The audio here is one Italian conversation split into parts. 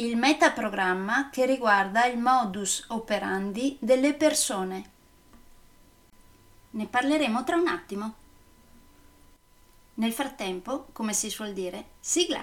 il metaprogramma che riguarda il modus operandi delle persone. Ne parleremo tra un attimo. Nel frattempo, come si suol dire, sigla!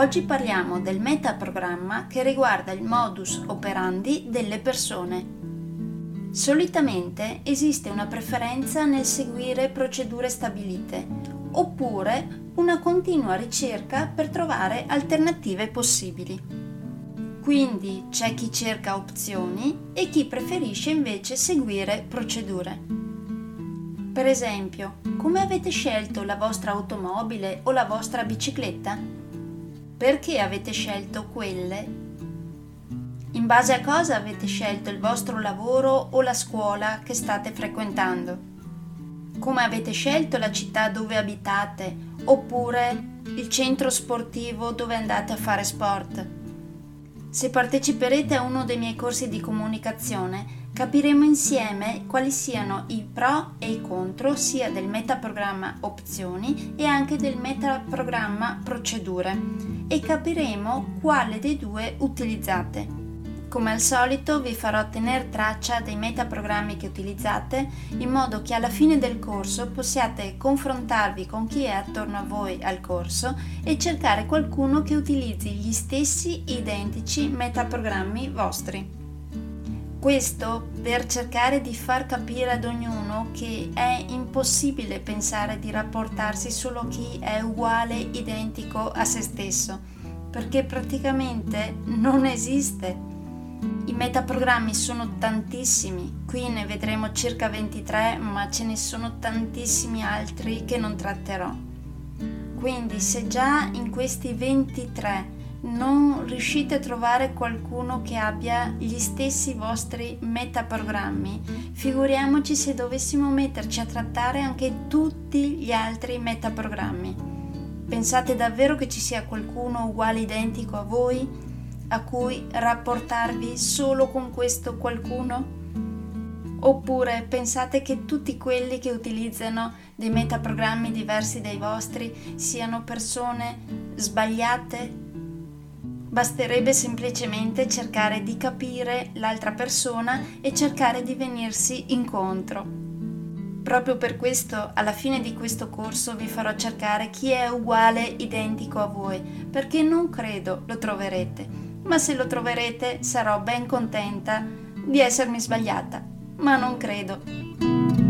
Oggi parliamo del metaprogramma che riguarda il modus operandi delle persone. Solitamente esiste una preferenza nel seguire procedure stabilite oppure una continua ricerca per trovare alternative possibili. Quindi c'è chi cerca opzioni e chi preferisce invece seguire procedure. Per esempio, come avete scelto la vostra automobile o la vostra bicicletta? Perché avete scelto quelle? In base a cosa avete scelto il vostro lavoro o la scuola che state frequentando? Come avete scelto la città dove abitate oppure il centro sportivo dove andate a fare sport? Se parteciperete a uno dei miei corsi di comunicazione, Capiremo insieme quali siano i pro e i contro sia del metaprogramma opzioni e anche del metaprogramma procedure e capiremo quale dei due utilizzate. Come al solito vi farò tenere traccia dei metaprogrammi che utilizzate in modo che alla fine del corso possiate confrontarvi con chi è attorno a voi al corso e cercare qualcuno che utilizzi gli stessi identici metaprogrammi vostri. Questo per cercare di far capire ad ognuno che è impossibile pensare di rapportarsi solo chi è uguale, identico a se stesso, perché praticamente non esiste. I metaprogrammi sono tantissimi, qui ne vedremo circa 23, ma ce ne sono tantissimi altri che non tratterò. Quindi se già in questi 23 non riuscite a trovare qualcuno che abbia gli stessi vostri metaprogrammi, figuriamoci se dovessimo metterci a trattare anche tutti gli altri metaprogrammi. Pensate davvero che ci sia qualcuno uguale identico a voi, a cui rapportarvi solo con questo qualcuno? Oppure pensate che tutti quelli che utilizzano dei metaprogrammi diversi dai vostri siano persone sbagliate, Basterebbe semplicemente cercare di capire l'altra persona e cercare di venirsi incontro. Proprio per questo, alla fine di questo corso vi farò cercare chi è uguale, identico a voi, perché non credo lo troverete, ma se lo troverete sarò ben contenta di essermi sbagliata, ma non credo.